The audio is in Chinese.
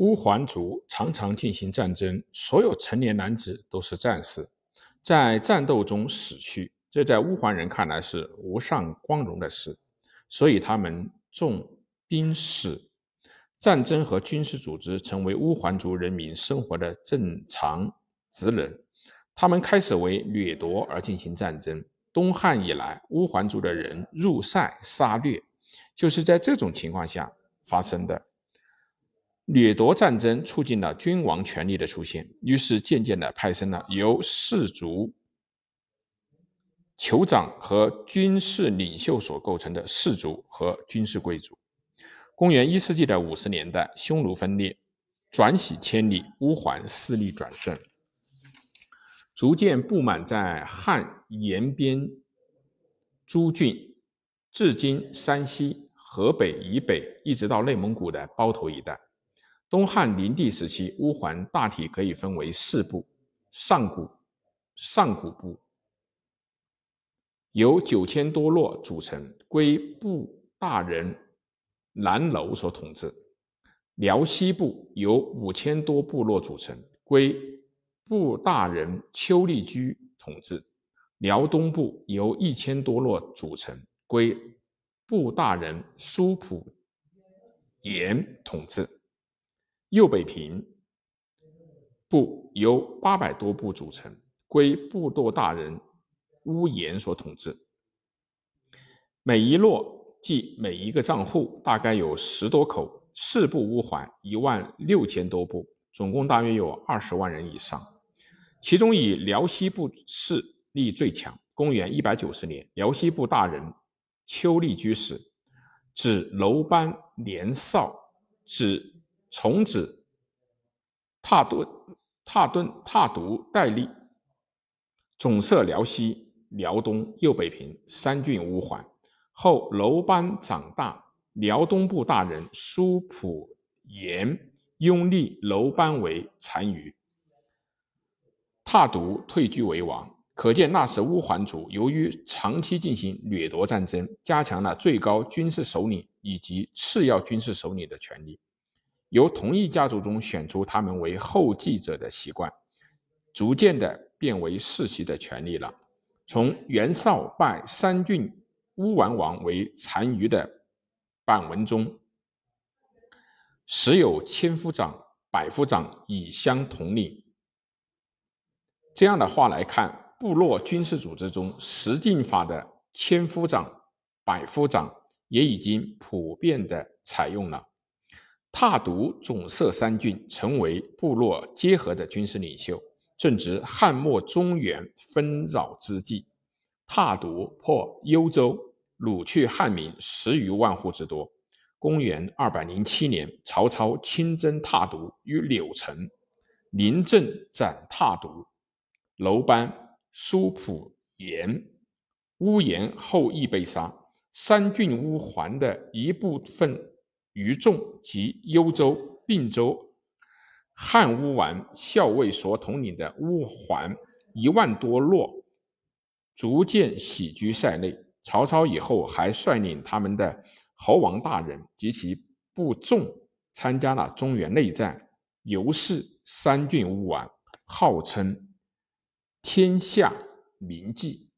乌桓族常常进行战争，所有成年男子都是战士，在战斗中死去，这在乌桓人看来是无上光荣的事，所以他们重兵士。战争和军事组织成为乌桓族人民生活的正常职能，他们开始为掠夺而进行战争。东汉以来，乌桓族的人入塞杀掠，就是在这种情况下发生的。掠夺战争促进了君王权力的出现，于是渐渐地派生了由氏族、酋长和军事领袖所构成的氏族和军事贵族。公元一世纪的五十年代，匈奴分裂，转徙千里，乌桓势力转盛，逐渐布满在汉延边诸郡，至今山西、河北以北，一直到内蒙古的包头一带。东汉灵帝时期，乌桓大体可以分为四部：上古、上古部由九千多落组成，归部大人南楼所统治；辽西部由五千多部落组成，归部大人丘利居统治；辽东部由一千多落组成，归部大人苏普炎统治。右北平部由八百多部组成，归部落大人乌延所统治。每一落即每一个账户大概有十多口，四部乌桓一万六千多部，总共大约有二十万人以上。其中以辽西部势力最强。公元一百九十年，辽西部大人丘利居士指楼班年少，指。从子踏顿、踏顿、踏独代立，总摄辽西、辽东、右北平三郡乌桓。后楼班长大，辽东部大人苏普延拥立楼班为单于，踏独退居为王。可见那时乌桓族由于长期进行掠夺战争，加强了最高军事首领以及次要军事首领的权力。由同一家族中选出他们为后继者的习惯，逐渐的变为世袭的权利了。从袁绍拜三郡乌丸王为单于的版文中，时有千夫长、百夫长以相统领。这样的话来看，部落军事组织中十进法的千夫长、百夫长也已经普遍的采用了。踏独总摄三郡，成为部落结合的军事领袖，正值汉末中原纷扰之际。踏独破幽州，掳去汉民十余万户之多。公元二百零七年，曹操亲征踏独于柳城，临阵斩踏独、楼班、苏普延、乌延后亦被杀。三郡乌桓的一部分。于众及幽州、并州汉乌丸校尉所统领的乌桓一万多落，逐渐徙居塞内。曹操以后还率领他们的侯王大人及其部众参加了中原内战，尤是三郡乌丸号称天下名妓。